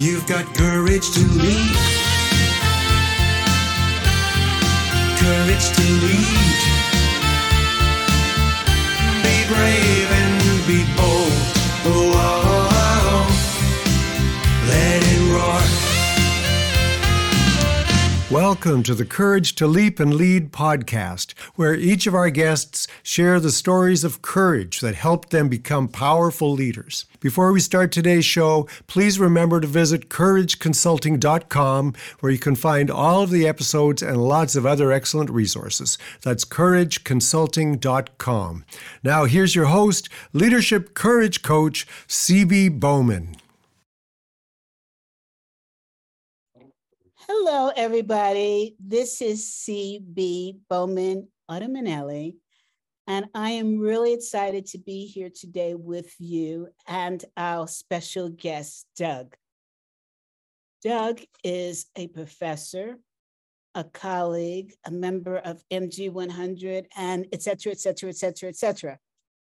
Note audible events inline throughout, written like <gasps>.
You've got courage to lead. Courage to lead. Be brave Welcome to the Courage to Leap and Lead podcast, where each of our guests share the stories of courage that helped them become powerful leaders. Before we start today's show, please remember to visit courageconsulting.com, where you can find all of the episodes and lots of other excellent resources. That's courageconsulting.com. Now, here's your host, Leadership Courage Coach, CB Bowman. Hello, everybody. This is CB Bowman Automanelli, and I am really excited to be here today with you and our special guest, Doug. Doug is a professor, a colleague, a member of MG 100, and et cetera, et cetera, et cetera, et cetera.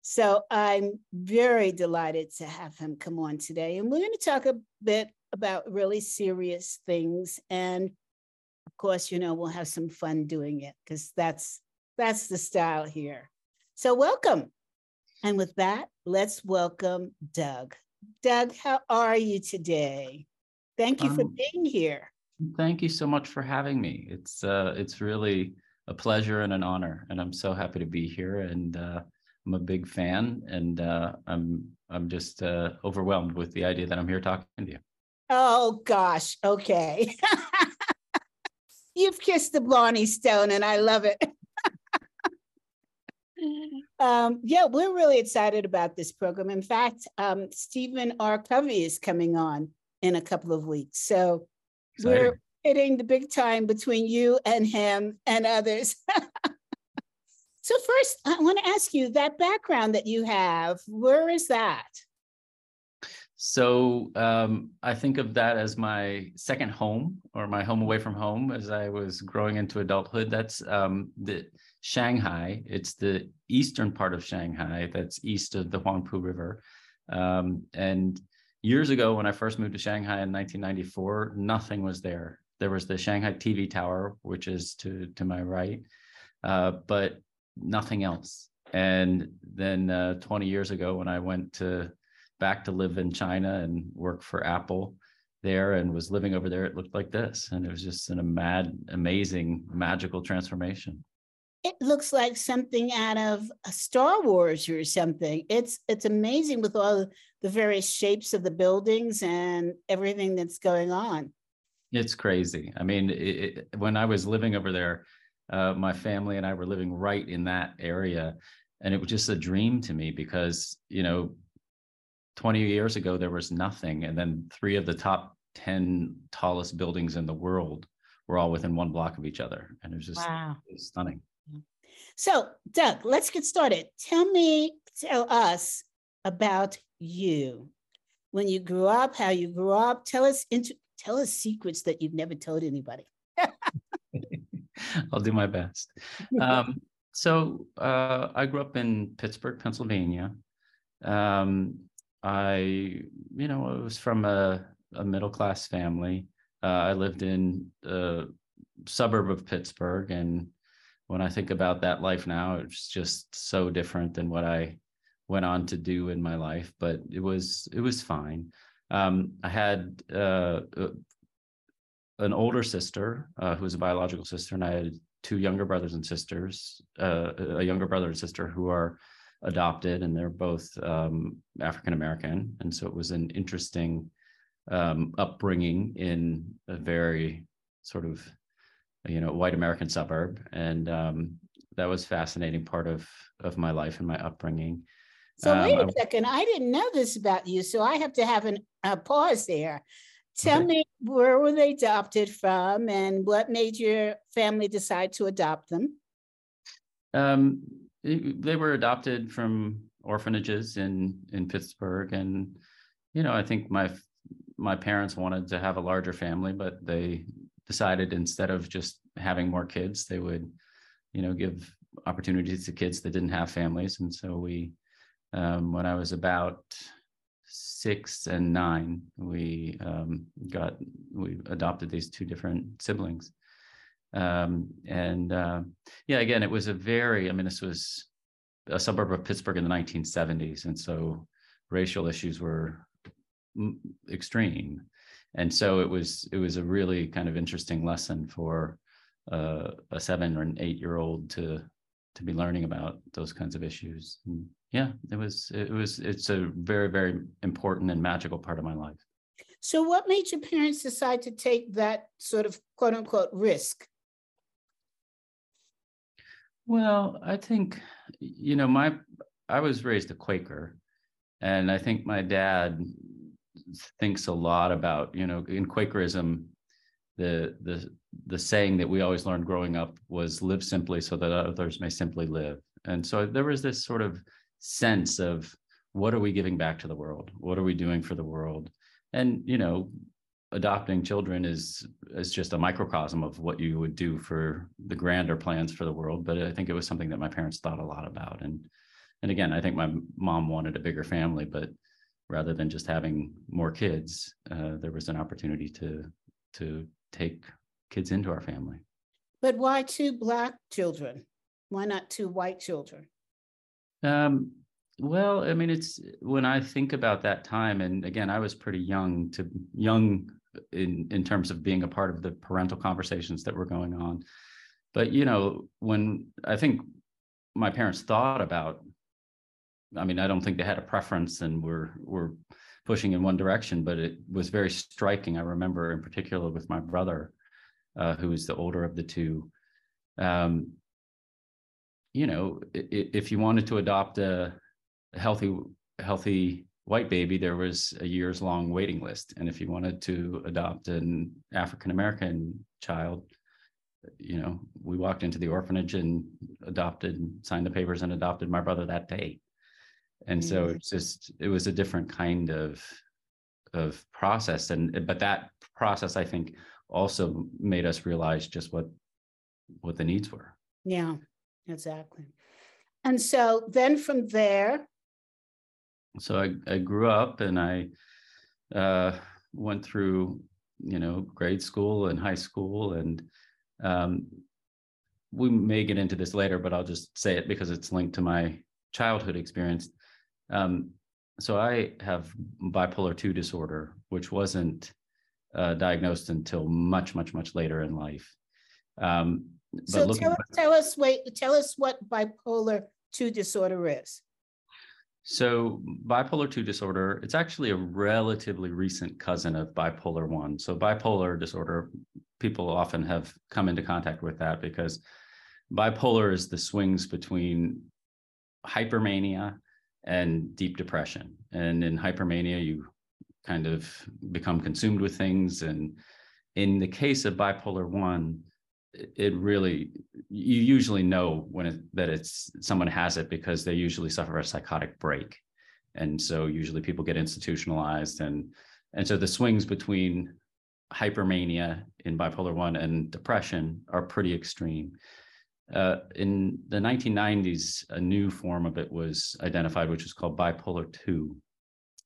So I'm very delighted to have him come on today. And we're going to talk a bit about really serious things. And of course, you know, we'll have some fun doing it because that's that's the style here. So welcome. And with that, let's welcome Doug. Doug, how are you today? Thank you for Um, being here. Thank you so much for having me. It's uh, it's really a pleasure and an honor, and I'm so happy to be here. And uh, I'm a big fan, and uh, I'm I'm just uh, overwhelmed with the idea that I'm here talking to you. Oh gosh, okay. <laughs> You've kissed the Blarney Stone, and I love it. <laughs> <laughs> um, yeah, we're really excited about this program. In fact, um, Stephen R. Covey is coming on in a couple of weeks. So Exciting. we're hitting the big time between you and him and others. so first, I want to ask you that background that you have. Where is that? So um, I think of that as my second home or my home away from home as I was growing into adulthood. That's um, the Shanghai. It's the eastern part of Shanghai that's east of the Huangpu River. Um, and years ago, when I first moved to Shanghai in 1994, nothing was there. There was the Shanghai TV Tower, which is to to my right, uh, but nothing else. And then uh, 20 years ago, when I went to back to live in China and work for Apple there and was living over there, it looked like this. And it was just an, a mad, amazing, magical transformation. It looks like something out of a Star Wars or something. It's it's amazing with all the various shapes of the buildings and everything that's going on. It's crazy. I mean, it, it, when I was living over there, uh, my family and I were living right in that area. And it was just a dream to me because, you know, 20 years ago, there was nothing. And then three of the top 10 tallest buildings in the world were all within one block of each other. And it was just Wow. it was stunning. So, Doug, let's get started. Tell me, tell us about you. When you grew up, how you grew up. Tell us into tell us secrets that you've never told anybody. <laughs> <laughs> I'll do my best. Um, so uh, I grew up in Pittsburgh, Pennsylvania. Um, I, you know, I was from a, a middle class family. Uh, I lived in a suburb of Pittsburgh, and when I think about that life now, it's just so different than what I went on to do in my life. But it was it was fine. Um, I had uh, an older sister uh, who was a biological sister, and I had two younger brothers and sisters, uh, a younger brother and sister who are adopted, and they're both um, African American, and so it was an interesting um, upbringing in a very sort of you know white American suburb, and um, that was fascinating part of of my life and my upbringing. So Um, wait a second. I didn't know this about you, so I have to have an, a pause there. Tell me where were they adopted from, and what made your family decide to adopt them? Um, they were adopted from orphanages in in Pittsburgh, and you know, I think my my parents wanted to have a larger family, but they decided instead of just having more kids, they would, you know, give opportunities to kids that didn't have families, and so we, um, when I was about six and nine, we um, got we adopted these two different siblings. Um, and uh, yeah, again, it was a very. I mean, this was a suburb of Pittsburgh in the 1970s, and so racial issues were extreme, and so it was it was a really kind of interesting lesson for uh, a seven or an eight year old to to be learning about those kinds of issues. And yeah, it was it was it's a very very important and magical part of my life. So, what made your parents decide to take that sort of quote unquote risk? Well, I think you know my I was raised a Quaker, and I think my dad thinks a lot about you know in Quakerism the the the saying that we always learned growing up was live simply so that others may simply live. And so there was this sort of sense of what are we giving back to the world? What are we doing for the world? And you know adopting children is is just a microcosm of what you would do for the grander plans for the world but i think it was something that my parents thought a lot about and and again i think my mom wanted a bigger family but rather than just having more kids uh, there was an opportunity to to take kids into our family. But why two Black children? Why not two white children? Um, well, I mean, it's when I think about that time, and again, I was pretty young to young in in terms of being a part of the parental conversations that were going on. But you know, when I think my parents thought about, I mean, I don't think they had a preference and were were pushing in one direction, but it was very striking. I remember in particular with my brother, uh, who was the older of the two. Um, you know, if you wanted to adopt a healthy, healthy white baby, there was a years long waiting list. And if you wanted to adopt an African American child, you know, we walked into the orphanage and adopted, signed the papers and adopted my brother that day and so mm. it's just it was a different kind of of process and but that process i think also made us realize just what what the needs were yeah exactly and so then from there so i, I grew up and i uh, went through you know grade school and high school and um, we may get into this later but i'll just say it because it's linked to my childhood experience um, so I have bipolar 2 disorder, which wasn't uh, diagnosed until much, much, much later in life. Um, so tell, tell us, wait, tell us what bipolar 2 disorder is. So bipolar 2 disorder, it's actually a relatively recent cousin of bipolar 1. So bipolar disorder, people often have come into contact with that because bipolar is the swings between hypermania and deep depression. And in hypermania, you kind of become consumed with things. And in the case of bipolar one, it really you usually know when it, that it's someone has it because they usually suffer a psychotic break and so usually people get institutionalized and and so the swings between hypermania in bipolar 1 and depression are pretty extreme uh, in the 1990s, a new form of it was identified, which is called bipolar 2.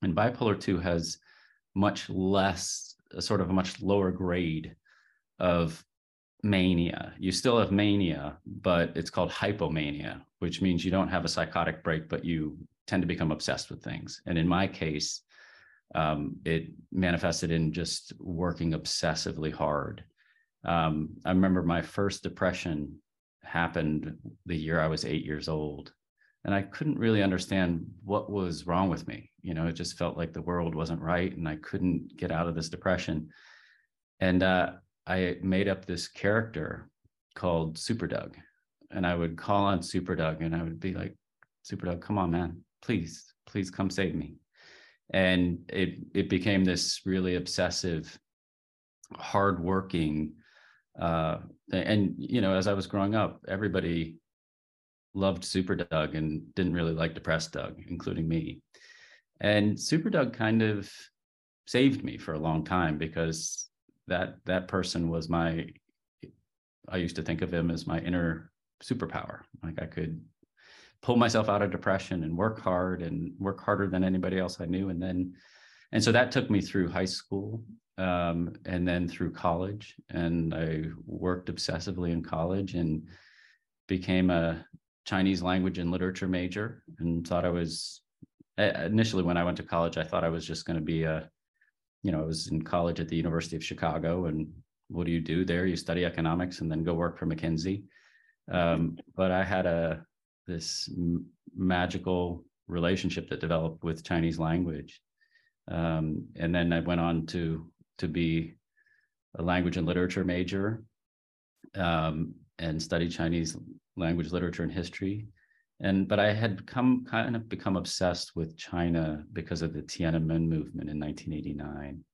And bipolar 2 has much less, a sort of a much lower grade of mania. You still have mania, but it's called hypomania, which means you don't have a psychotic break, but you tend to become obsessed with things. And in my case, um, it manifested in just working obsessively hard. Um, I remember my first depression happened the year I was eight years old. And I couldn't really understand what was wrong with me. You know, it just felt like the world wasn't right and I couldn't get out of this depression. And uh, I made up this character called Super Doug. And I would call on Super Doug and I would be like, Super Doug, come on, man, please, please come save me. And it it became this really obsessive, hardworking, uh, and you know, as I was growing up, everybody loved Super Doug and didn't really like Depressed Doug, including me. And Super Doug kind of saved me for a long time because that that person was my I used to think of him as my inner superpower. Like I could pull myself out of depression and work hard and work harder than anybody else I knew. And then, and so that took me through high school um, and then through college. And I worked obsessively in college and became a Chinese language and literature major and thought I was initially when I went to college, I thought I was just going to be a, you know, I was in college at the University of Chicago and what do you do there? You study economics and then go work for McKinsey. Um, but I had a this m- magical relationship that developed with Chinese language, um, and then I went on to to be a language and literature major, um, and study Chinese language, literature, and history. And but I had become kind of become obsessed with China because of the Tiananmen movement in 1989,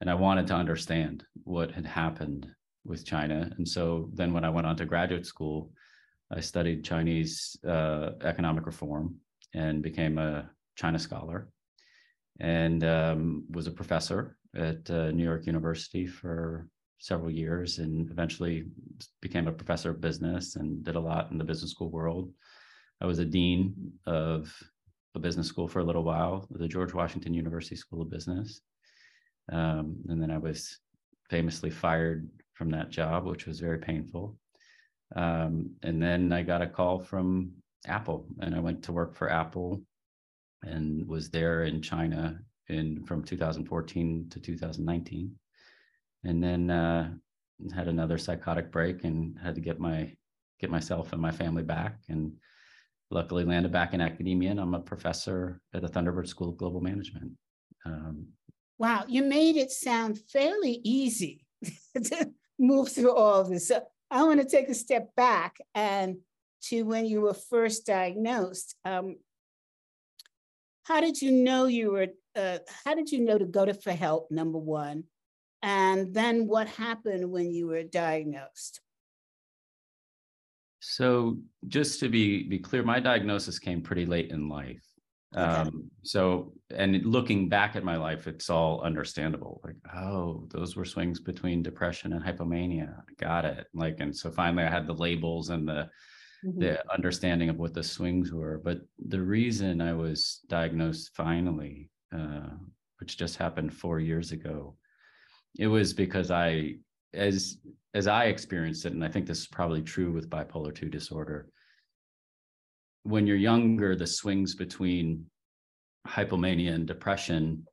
and I wanted to understand what had happened with China. And so then when I went on to graduate school, I studied Chinese uh, economic reform and became a China scholar and um, was a professor at uh, New York University for several years and eventually became a professor of business and did a lot in the business school world. I was a dean of a business school for a little while, the George Washington University School of Business. Um, and then I was famously fired from that job, which was very painful. Um, and then I got a call from Apple, and I went to work for Apple, and was there in China in from 2014 to 2019, and then uh, had another psychotic break and had to get my get myself and my family back, and luckily landed back in academia. And I'm a professor at the Thunderbird School of Global Management. Um, wow, you made it sound fairly easy <laughs> to move through all of this. So I want to take a step back and to when you were first diagnosed. Um, how did you know you were? Uh, how did you know to go to for help? Number one, and then what happened when you were diagnosed? So, just to be be clear, my diagnosis came pretty late in life. Okay. Um, so, and looking back at my life, it's all understandable. Like, oh, those were swings between depression and hypomania. Got it. Like, and so finally, I had the labels and the mm-hmm. the understanding of what the swings were. But the reason I was diagnosed finally, uh, which just happened four years ago, it was because I, as as I experienced it, and I think this is probably true with bipolar two disorder when you're younger, the swings between hypomania and depression,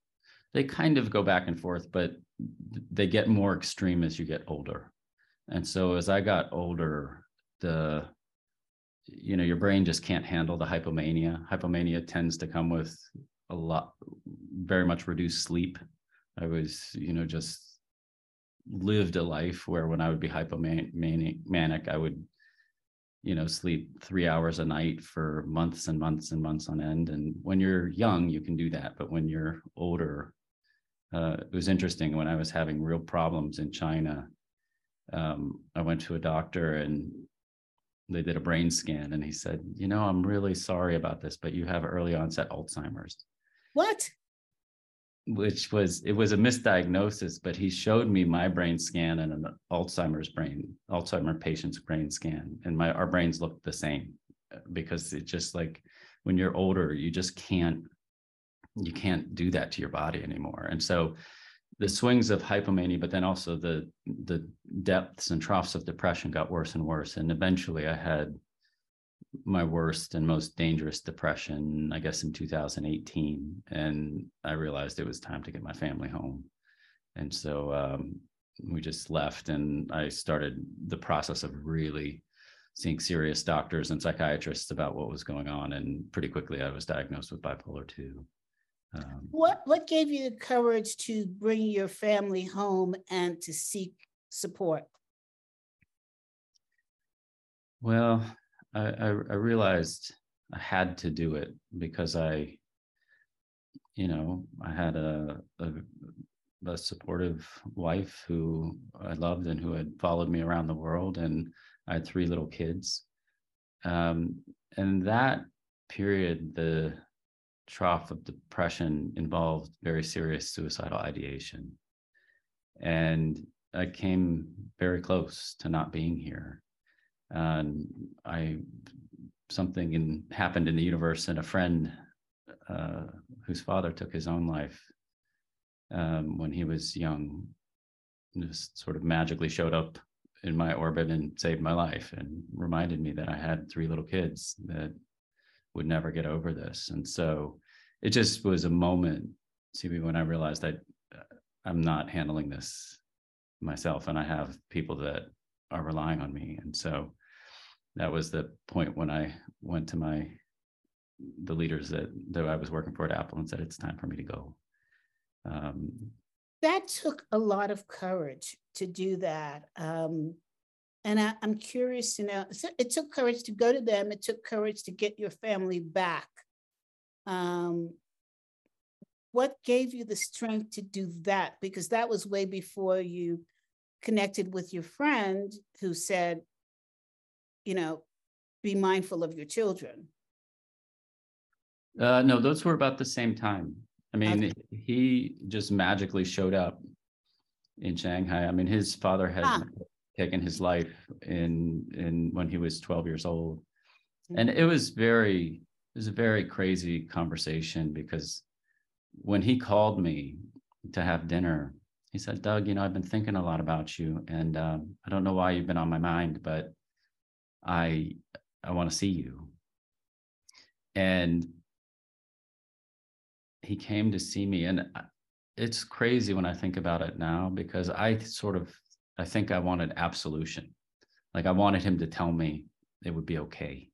they kind of go back and forth, but they get more extreme as you get older. And so as I got older, the you know, your brain just can't handle the hypomania. Hypomania tends to come with a lot very much reduced sleep. I was, you know, just lived a life where when I would be hypomanic, manic, I would you know sleep three hours a night for months and months and months on end. And when you're young you can do that. But when you're older uh, it was interesting. When i was having real problems in china um, i went to a doctor and they did a brain scan and he said you know i'm really sorry about this but you have early onset alzheimer's. What which was it was a misdiagnosis but he showed me my brain scan and an alzheimer's brain alzheimer patient's brain scan. And my our brains looked the same uh, because it's just like when you're older you just can't you can't do that to your body anymore. And so the swings of hypomania but then also the the depths and troughs of depression got worse and worse. And eventually i had my worst and most dangerous depression, I guess, in 2018. And I realized it was time to get my family home. And so um, we just left, and I started the process of really seeing serious doctors and psychiatrists about what was going on. And pretty quickly, I was diagnosed with bipolar 2. Um, what what gave you the courage to bring your family home and to seek support? Well, I, I, I realized I had to do it because I, you know, I had a, a, a supportive wife who I loved and who had followed me around the world, and I had three little kids. Um, and that period, the trough of depression involved very serious suicidal ideation. And I came very close to not being here and I something in, happened in the universe and a friend uh, whose father took his own life um, when he was young just sort of magically showed up in my orbit and saved my life and reminded me that I had three little kids that would never get over this. And so it just was a moment, see me when I realized that uh, I'm not handling this myself and I have people that are relying on me. And so that was the point when I went to my the leaders that that I was working for at Apple and said it's time for me to go. Um, that took a lot of courage to do that. Um, and I, am curious to know, it took courage to go to them. It took courage to get your family back. Um, what gave you the strength to do that? Because that was way before you connected with your friend who said, you know, be mindful of your children. Uh, no, those were about the same time. I mean, okay. he just magically showed up in Shanghai. I mean, his father had ah. taken his life in in when he was 12 years old. Mm-hmm. And it was very it was a very crazy conversation because when he called me to have dinner, he said, Doug, you know, I've been thinking a lot about you and um, I don't know why you've been on my mind, but I I want to see you. And he came to see me and it's crazy when i think about it now because i sort of i think i wanted absolution like i wanted him to tell me it would be okay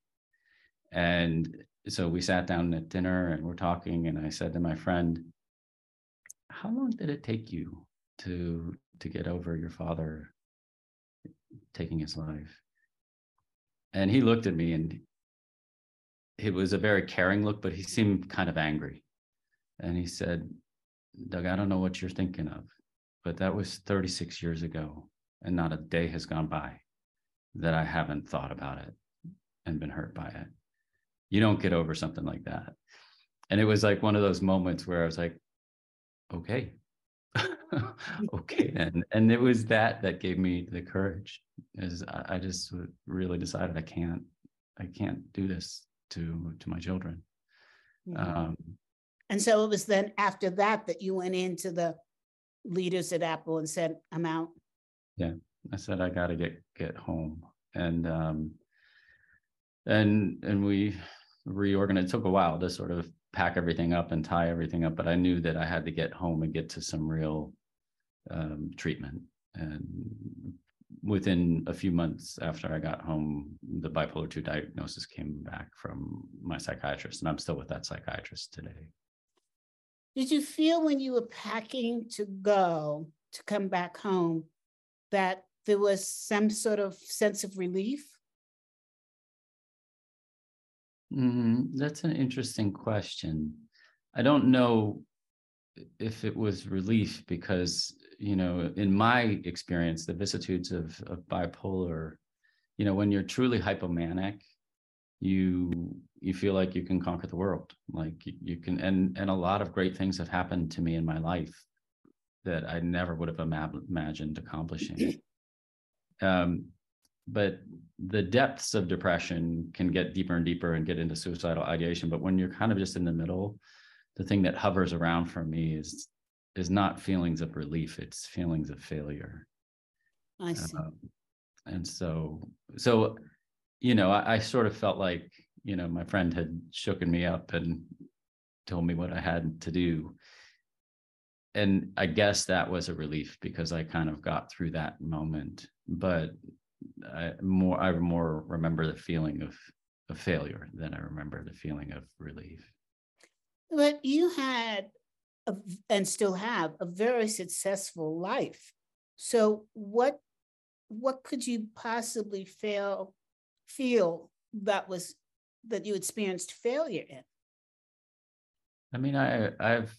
and so we sat down at dinner and we're talking and i said to my friend how long did it take you to to get over your father taking his life and he looked at me and it was a very caring look but he seemed kind of angry and he said, Doug, I don't know what you're thinking of, but that was 36 years ago, and not a day has gone by that I haven't thought about it and been hurt by it. You don't get over something like that. And it was like one of those moments where I was like, okay, <laughs> okay <laughs> then and it was that that gave me the courage is I, I, just really decided i can't i can't do this to to my children mm-hmm. um, and so it was then after that that you went into the leaders at Apple and said, I'm out. Yeah. I said I gotta get get home. And um and and we reorganized. It took a while to sort of pack everything up and tie everything up, but I knew that I had to get home and get to some real um, treatment. And within a few months after I got home, the bipolar 2 diagnosis came back from my psychiatrist, and I'm still with that psychiatrist today. Did you feel when you were packing to go to come back home that there was some sort of sense of relief? Mm, that's an interesting question. I don't know if it was relief because, you know, in my experience, the vicissitudes of, of bipolar, you know, when you're truly hypomanic, you you feel like you can conquer the world. Like you, can and and a lot of great things have happened to me in my life that i never would have imagined accomplishing. <clears throat> Um, but the depths of depression can get deeper and deeper and get into suicidal ideation but when you're kind of just in the middle the thing that hovers around for me is is not feelings of relief it's feelings of failure i see um, and so so you know, I, I, sort of felt like, you know, my friend had shooken me up and told me what I had to do. And I guess that was a relief because I kind of got through that moment. But I more I more remember the feeling of of failure than I remember the feeling of relief. But you had a, and still have a very successful life. So what what could you possibly fail feel that was that you experienced failure in? I mean, I I've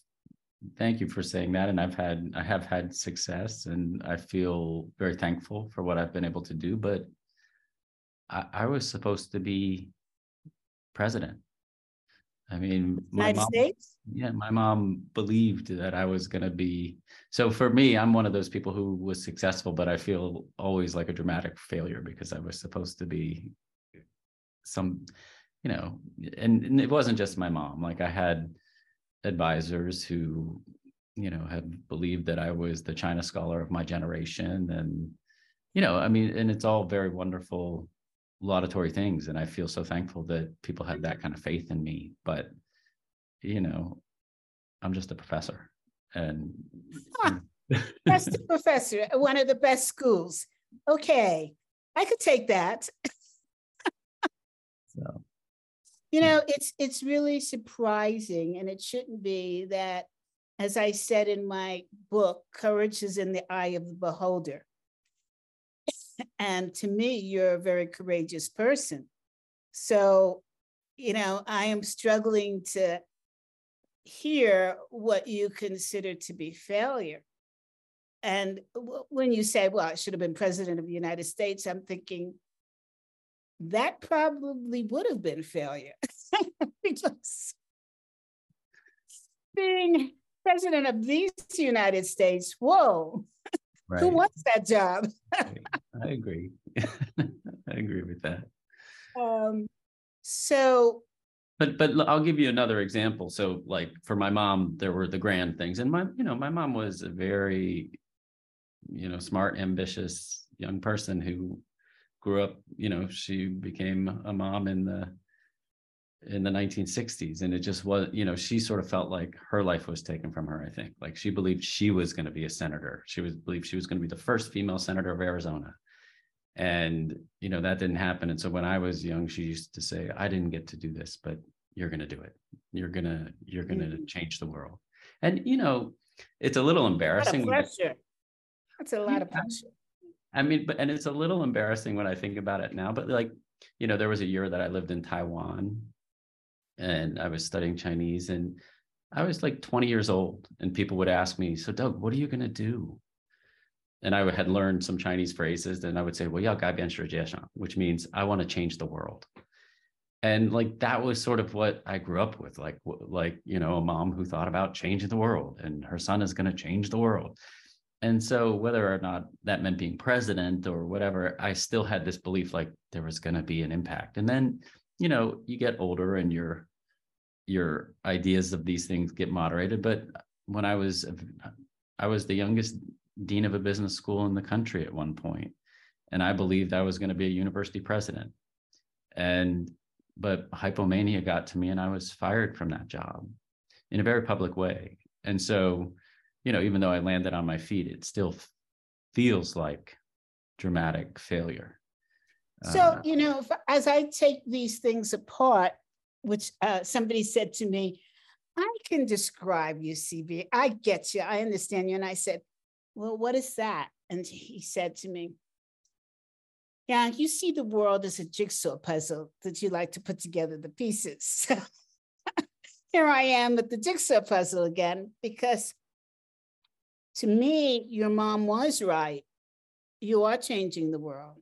thank you for saying that and I've had I have had success and I feel very thankful for what I've been able to do, but I, I was supposed to be president. I mean, United mom, States. Yeah, my mom believed that I was going to be. So for me, I'm one of those people who was successful, but I feel always like a dramatic failure because I was supposed to be some you know, and, and it wasn't just my mom. Like I had advisors who, you know, have believed that I was the China scholar of my generation. And, you know, I mean, and it's all very wonderful, laudatory things. And I feel so thankful that people have that kind of faith in me. But, you know, I'm just a professor. And best professor at one of the best schools. Okay, I could take that. so you hmm. know, it's it's really surprising, and it shouldn't be that, as I said in my book, courage is in the eye of the beholder. <laughs> and to me, you're a very courageous person. So, you know, I am struggling to hear what you consider to be failure. And when you say, well, I should have been president of the United States, I'm thinking, that probably would have been failure <laughs> because being president of these United States, whoa, right. who wants that job? I agree. <laughs> I agree with that. Um, so, but but I'll give you another example. So, like for my mom, there were the grand things, and my you know my mom was a very you know smart, ambitious young person who grew up, you know, she became a mom in the in the 1960s and it just was you know she sort of felt like her life was taken from her i think. Like she believed she was going to be a senator. She was believed she was going to be the first female senator of arizona. And you know that didn't happen. And so when i was young she used to say i didn't get to do this but you're going to do it. You're going to you're going to mm-hmm. change the world. And you know it's a little embarrassing that's a lot of pressure I mean, but and it's a little embarrassing when I think about it now, but like, you know, there was a year that I lived in Taiwan and I was studying Chinese and I was like 20 years old and people would ask me, so Doug, what are you going to do? And I had learned some Chinese phrases and I would say, well, yeah, which means I want to change the world. And like, that was sort of what I grew up with, like, like, you know, a mom who thought about changing the world and her son is going to change the world and so whether or not that meant being president or whatever i still had this belief like there was going to be an impact. And then you know you get older and your your ideas of these things get moderated. But when i was i was the youngest dean of a business school in the country at one point and i believed i was going to be a university president. And but hypomania got to me and i was fired from that job in a very public way. And so you know, even though I landed on my feet, it still feels like dramatic failure. So, uh, you know, if, as I take these things apart, which uh, somebody said to me, I can describe you, CB. I get you. I understand you. And I said, Well, what is that? And he said to me, Yeah, you see the world as a jigsaw puzzle that you like to put together the pieces. <laughs> <laughs> here I am with the jigsaw puzzle again, because to me, your mom was right. You are changing the world.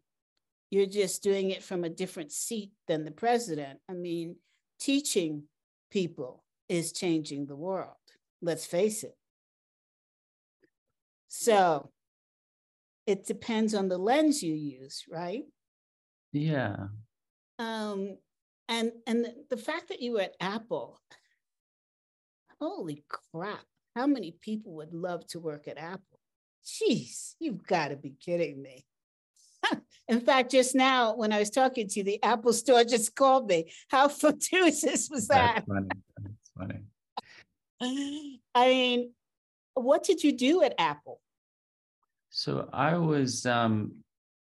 You're just doing it from a different seat than the president. I mean, teaching people is changing the world. Let's face it. So it depends on the lens you use, right? Yeah. Um, and and the fact that you were at Apple, holy crap! How many people would love to work at Apple? Jeez, you've got to be kidding me. <laughs> In fact, just now when I was talking to you, the Apple store just called me. How <laughs> fortuitous was that? That's funny. That's funny. <gasps> I mean, what did you do at Apple? So I was um,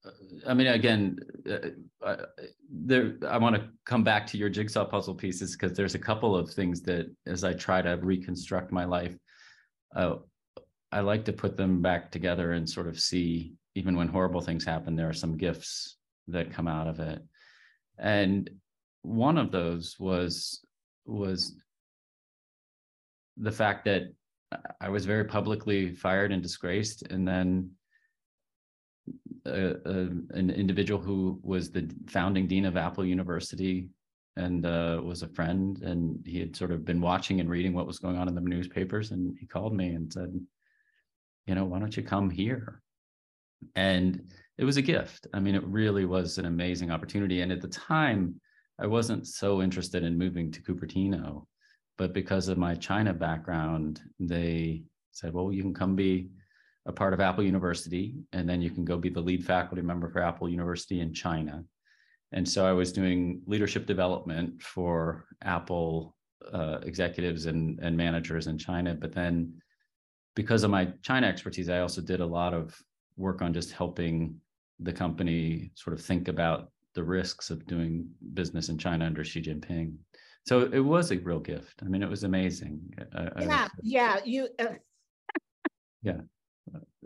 uh, I mean, again, uh, uh, there. I want to come back to your jigsaw puzzle pieces because there's a couple of things that, as I try to reconstruct my life, uh, I like to put them back together and sort of see, even when horrible things happen, there are some gifts that come out of it. And one of those was was the fact that I was very publicly fired and disgraced, and then a, a, an individual who was the founding dean of Apple University and uh, was a friend, and he had sort of been watching and reading what was going on in the newspapers, and he called me and said, "You know, why don't you come here?" And it was a gift. I mean, it really was an amazing opportunity. And at the time, I wasn't so interested in moving to Cupertino, but because of my China background, they said, well, you can come be a part of Apple University, and then you can go be the lead faculty member for Apple University in China. And so I was doing leadership development for Apple uh, executives and, and managers in China. But then because of my China expertise, I also did a lot of work on just helping the company sort of think about the risks of doing business in China under Xi Jinping. So it was a real gift. I mean, it was amazing. I, yeah, I, yeah. You. Uh, yeah.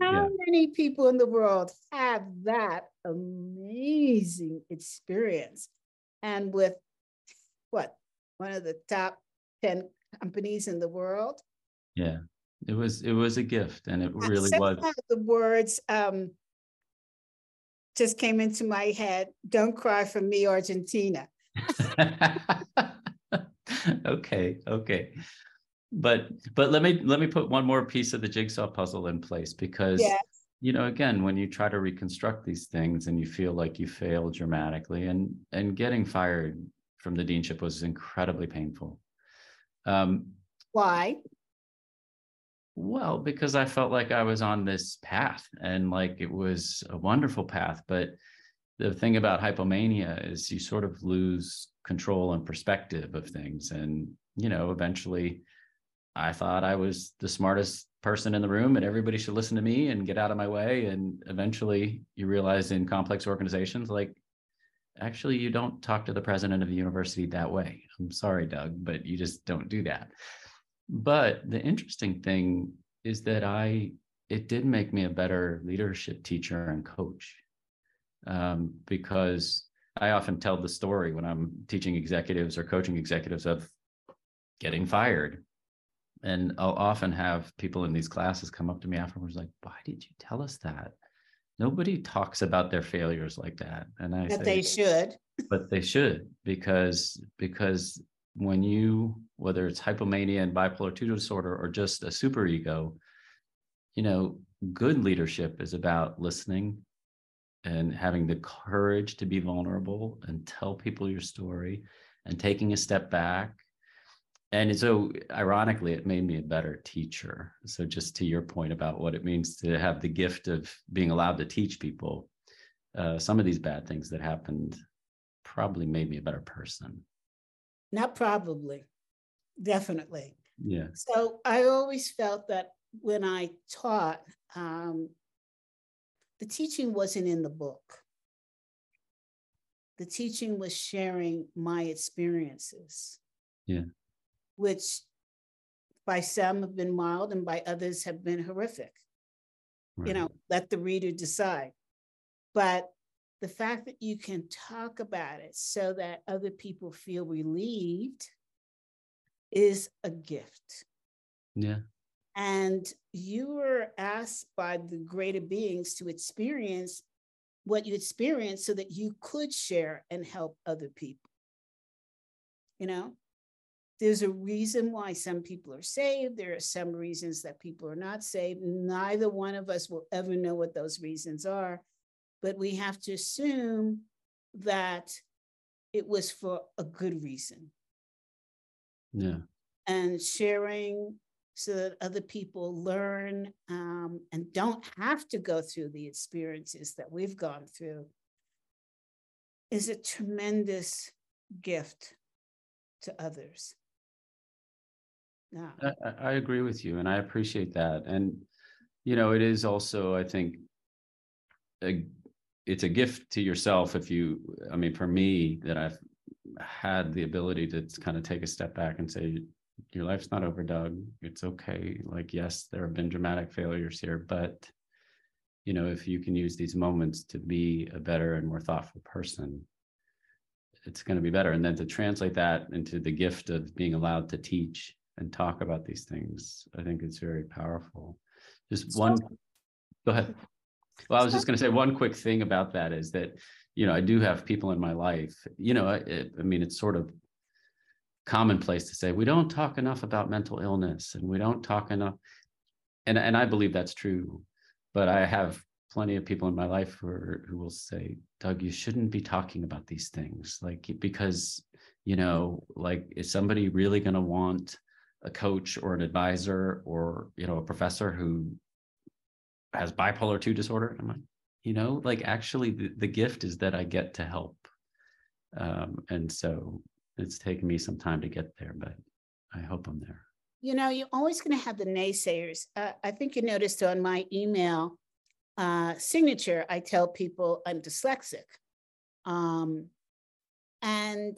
How yeah. many people in the world have that amazing experience? And with what one of the top 10 companies in the world? Yeah, it was it was a gift and it really was. The words um, just came into my head. Don't cry for me, Argentina. <laughs> okay, okay but but let me let me put one more piece of the jigsaw puzzle in place because yes. you know again when you try to reconstruct these things and you feel like you failed dramatically and and getting fired from the deanship was incredibly painful um why well because i felt like i was on this path and like it was a wonderful path but the thing about hypomania is you sort of lose control and perspective of things and you know eventually I thought I was the smartest person in the room and everybody should listen to me and get out of my way. And eventually you realize in complex organizations, like, actually, you don't talk to the president of the university that way. I'm sorry, Doug, but you just don't do that. But the interesting thing is that I, it did make me a better leadership teacher and coach um, because I often tell the story when I'm teaching executives or coaching executives of getting fired and I'll often have people in these classes come up to me afterwards, like, why did you tell us that? Nobody talks about their failures like that. And I but say, they should. But they should, because because when you, whether it's hypomania and bipolar 2 disorder or just a super ego, you know, good leadership is about listening and having the courage to be vulnerable and tell people your story and taking a step back and so ironically it made me a better teacher. So just to your point about what it means to have the gift of being allowed to teach people uh, some of these bad things that happened probably made me a better person. Not probably. Definitely. Yeah. So i always felt that when i taught um, the teaching wasn't in the book. The teaching was sharing my experiences. Yeah which by some have been mild and by others have been horrific. Right. You know, let the reader decide. But the fact that you can talk about it so that other people feel relieved is a gift. Yeah. And you were asked by the greater beings to experience what you experienced so that you could share and help other people. You know? There's a reason why some people are saved. There are some reasons that people are not saved. Neither one of us will ever know what those reasons are. But we have to assume that it was for a good reason. Yeah. And sharing so that other people learn um, and don't have to go through the experiences that we've gone through is a tremendous gift to others. Yeah. I, I agree with you and I appreciate that. And, you know, it is also, I think, a, it's a gift to yourself if you, I mean, for me, that I've had the ability to kind of take a step back and say, your life's not over, Doug. It's okay. Like, yes, there have been dramatic failures here, but you know, if you can use these moments to be a better and more thoughtful person, it's going to be better. And then to translate that into the gift of being allowed to teach and talk about these things. I think it's very powerful. Just one, go ahead. <laughs> Well, I was just going to say one quick thing about that is that, you know, I do have people in my life, you know, I, I mean, it's sort of commonplace to say we don't talk enough about mental illness and we don't talk enough. And, and I believe that's true. But I have plenty of people in my life who are, who will say, Doug, you shouldn't be talking about these things, like because you know, like is somebody really going to want a coach or an advisor or you know a professor who has bipolar 2 disorder i'm like you know like actually the, the gift is that i get to help. Um, and so it's taken me some time to get there but i hope i'm there. You know you're always going to have the naysayers. Uh, i think you noticed on my email uh, signature i tell people i'm dyslexic. Um, and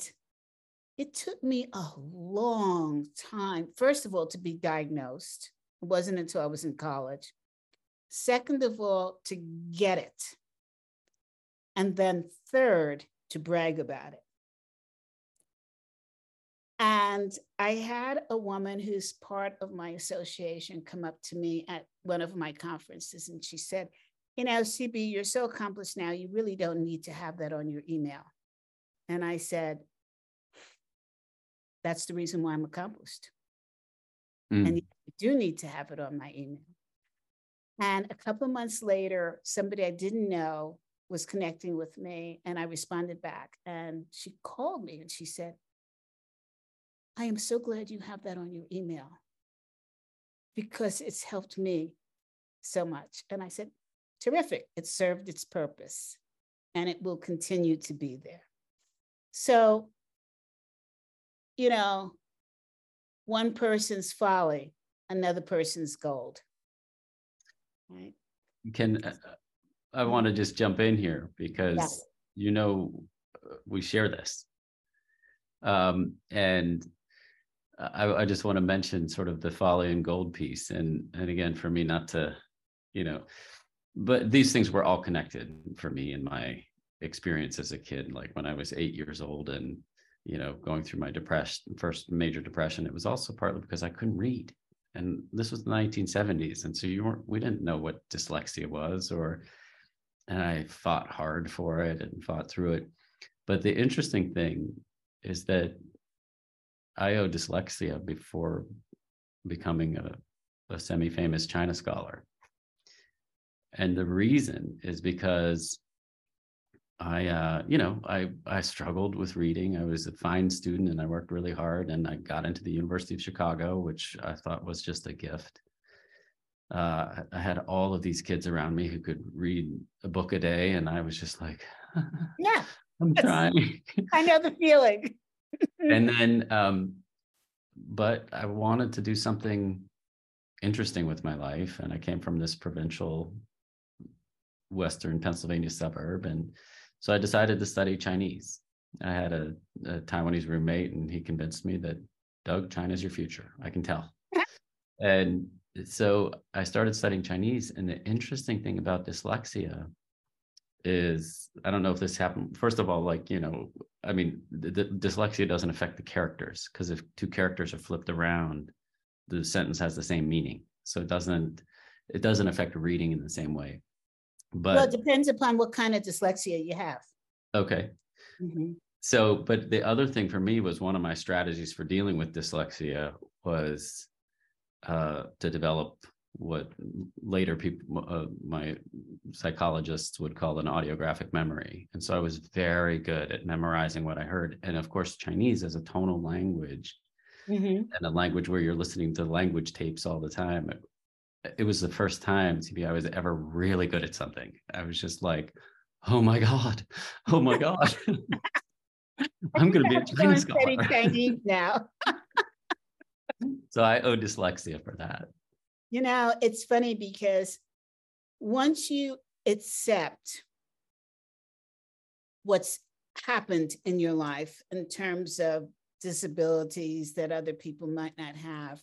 it took me a long time, first of all, to be diagnosed. It wasn't until I was in college. Second of all, to get it. And then third, to brag about it. And I had a woman who's part of my association come up to me at one of my conferences, and she said, You know, CB, you're so accomplished now, you really don't need to have that on your email. And I said, that's the reason why I'm accomplished. Mm. And you do need to have it on my email. And a couple months later, somebody I didn't know was connecting with me, and I responded back. And she called me and she said, I am so glad you have that on your email because it's helped me so much. And I said, terrific. It served its purpose and it will continue to be there. So you know, one person's folly, another person's gold. Right. Can uh, I want to just jump in here because yes. you know we share this, um, and I, I just want to mention sort of the folly and gold piece, and and again for me not to, you know, but these things were all connected for me in my experience as a kid. Like when I was eight years old and you know, going through my first major depression, it was also partly because I couldn't read. And this was the 1970s. And so you weren't, we didn't know what dyslexia was, or, and I fought hard for it and fought through it. But the interesting thing is that I owe dyslexia before becoming a, a semi famous China scholar. And the reason is because I, uh, you know, I I struggled with reading. I was a fine student and I worked really hard, and I got into the University of Chicago, which I thought was just a gift. Uh, I had all of these kids around me who could read a book a day, and I was just like, <laughs> "Yeah, I'm trying." <laughs> I know the feeling. and <laughs> then, um, but I wanted to do something interesting with my life, and I came from this provincial Western Pennsylvania suburb, and so I decided to study Chinese. I had a, a Taiwanese roommate, and he convinced me that Doug, China's your future. I can tell. <laughs> and so I started studying Chinese. And the interesting thing about dyslexia is I don't know if this happened. First of all, like, you know, I mean, the, the dyslexia doesn't affect the characters because if two characters are flipped around, the sentence has the same meaning. So it doesn't it doesn't affect reading in the same way. But well, it depends upon what kind of dyslexia you have. Okay. Mm-hmm. So, but the other thing for me was one of my strategies for dealing with dyslexia was uh, to develop what later people, uh, my psychologists would call an audiographic memory. And so I was very good at memorizing what I heard. And of course, Chinese is a tonal language mm-hmm. and a language where you're listening to language tapes all the time it was the first time to be I was ever really good at something. I was just like, oh my God, <laughs> oh my God. <laughs> <laughs> I'm going to be a Chinese scholar. Chinese now. so I owe dyslexia for that. You know, it's funny because once you accept what's happened in your life in terms of disabilities that other people might not have,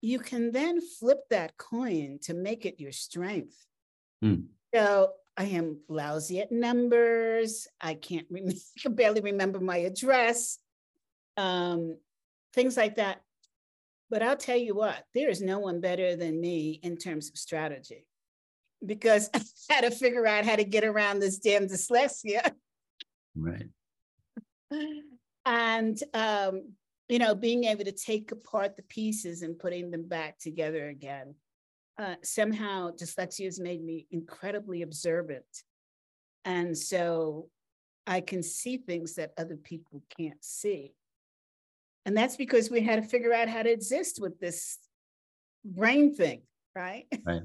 you can then flip that coin to make it your strength. Mm. So I am lousy at numbers. I can't <laughs> remember, I can barely remember my address, um, things like that. But I'll tell you what, there is no one better than me in terms of strategy because <laughs> I had to figure out how to get around this damn dyslexia. Right. <laughs> And um, you know, being able to take apart the pieces and putting them back together again. uh, somehow dyslexia has made me incredibly observant. And so I can see things that other people can't see. And that's because we had to figure out how to exist with this brain thing, right? Right.